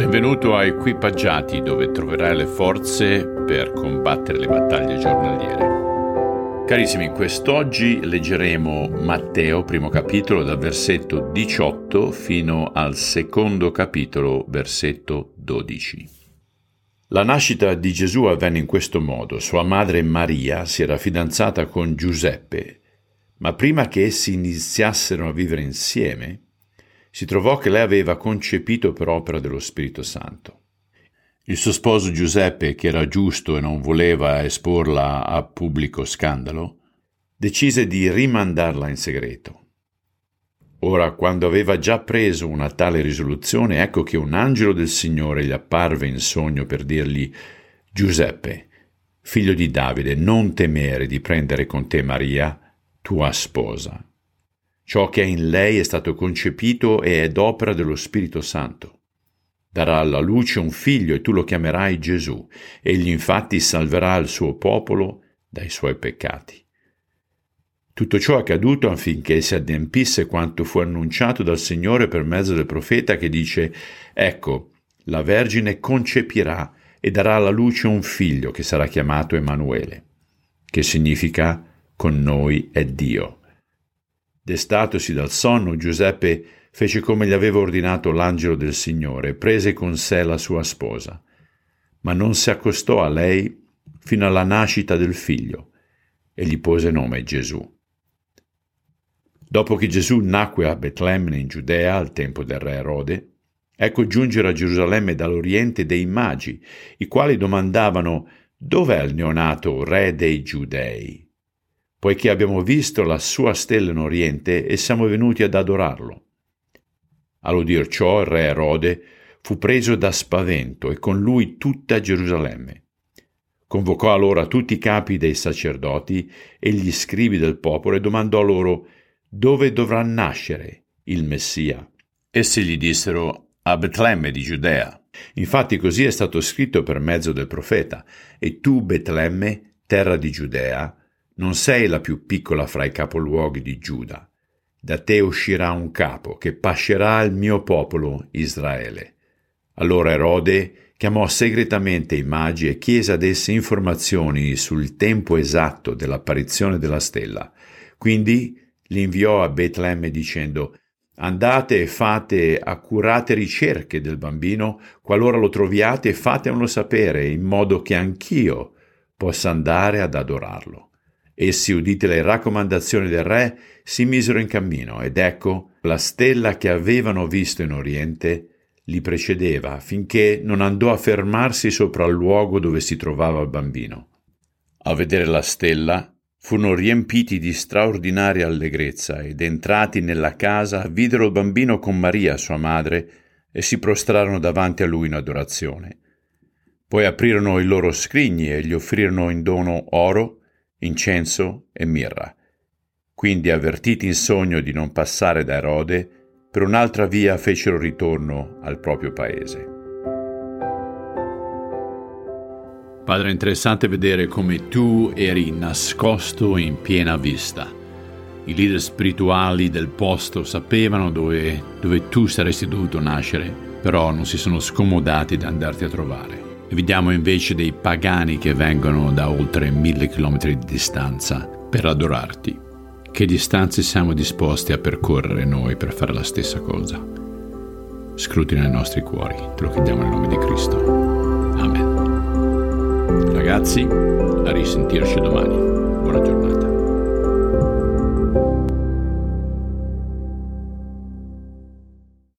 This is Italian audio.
Benvenuto a Equipaggiati dove troverai le forze per combattere le battaglie giornaliere. Carissimi, quest'oggi leggeremo Matteo, primo capitolo, dal versetto 18 fino al secondo capitolo, versetto 12. La nascita di Gesù avvenne in questo modo. Sua madre Maria si era fidanzata con Giuseppe, ma prima che essi iniziassero a vivere insieme, si trovò che lei aveva concepito per opera dello Spirito Santo. Il suo sposo Giuseppe, che era giusto e non voleva esporla a pubblico scandalo, decise di rimandarla in segreto. Ora, quando aveva già preso una tale risoluzione, ecco che un angelo del Signore gli apparve in sogno per dirgli Giuseppe, figlio di Davide, non temere di prendere con te Maria, tua sposa Ciò che è in lei è stato concepito e è d'opera dello Spirito Santo. Darà alla luce un figlio e tu lo chiamerai Gesù. Egli infatti salverà il suo popolo dai suoi peccati. Tutto ciò è accaduto affinché si adempisse quanto fu annunciato dal Signore per mezzo del profeta che dice Ecco, la Vergine concepirà e darà alla luce un figlio che sarà chiamato Emanuele, che significa con noi è Dio. Destatosi dal sonno, Giuseppe fece come gli aveva ordinato l'angelo del Signore prese con sé la sua sposa, ma non si accostò a lei fino alla nascita del figlio e gli pose nome Gesù. Dopo che Gesù nacque a Betlemme in Giudea al tempo del re Erode, ecco giungere a Gerusalemme dall'Oriente dei magi, i quali domandavano Dov'è il neonato re dei Giudei? Poiché abbiamo visto la sua stella in Oriente e siamo venuti ad adorarlo. All'udir ciò il re Erode fu preso da spavento e con lui tutta Gerusalemme. Convocò allora tutti i capi dei sacerdoti e gli scrivi del popolo e domandò loro dove dovrà nascere il Messia. Essi gli dissero a Betlemme di Giudea. Infatti così è stato scritto per mezzo del profeta, e tu, Betlemme, terra di Giudea, non sei la più piccola fra i capoluoghi di Giuda. Da te uscirà un capo che pascerà il mio popolo Israele. Allora Erode chiamò segretamente i magi e chiese ad essi informazioni sul tempo esatto dell'apparizione della stella. Quindi li inviò a Betlemme dicendo Andate e fate accurate ricerche del bambino, qualora lo troviate fatemelo sapere, in modo che anch'io possa andare ad adorarlo. Essi, udite le raccomandazioni del re, si misero in cammino ed ecco la stella che avevano visto in oriente li precedeva finché non andò a fermarsi sopra il luogo dove si trovava il bambino. A vedere la stella furono riempiti di straordinaria allegrezza ed entrati nella casa videro il bambino con Maria, sua madre, e si prostrarono davanti a lui in adorazione. Poi aprirono i loro scrigni e gli offrirono in dono oro, incenso e mirra. Quindi, avvertiti in sogno di non passare da Erode, per un'altra via fecero ritorno al proprio paese. Padre, è interessante vedere come tu eri nascosto in piena vista. I leader spirituali del posto sapevano dove, dove tu saresti dovuto nascere, però non si sono scomodati ad andarti a trovare. Vediamo invece dei pagani che vengono da oltre mille chilometri di distanza per adorarti. Che distanze siamo disposti a percorrere noi per fare la stessa cosa? Scrutina i nostri cuori, te lo chiediamo nel nome di Cristo. Amen. Ragazzi, a risentirci domani. Buona giornata.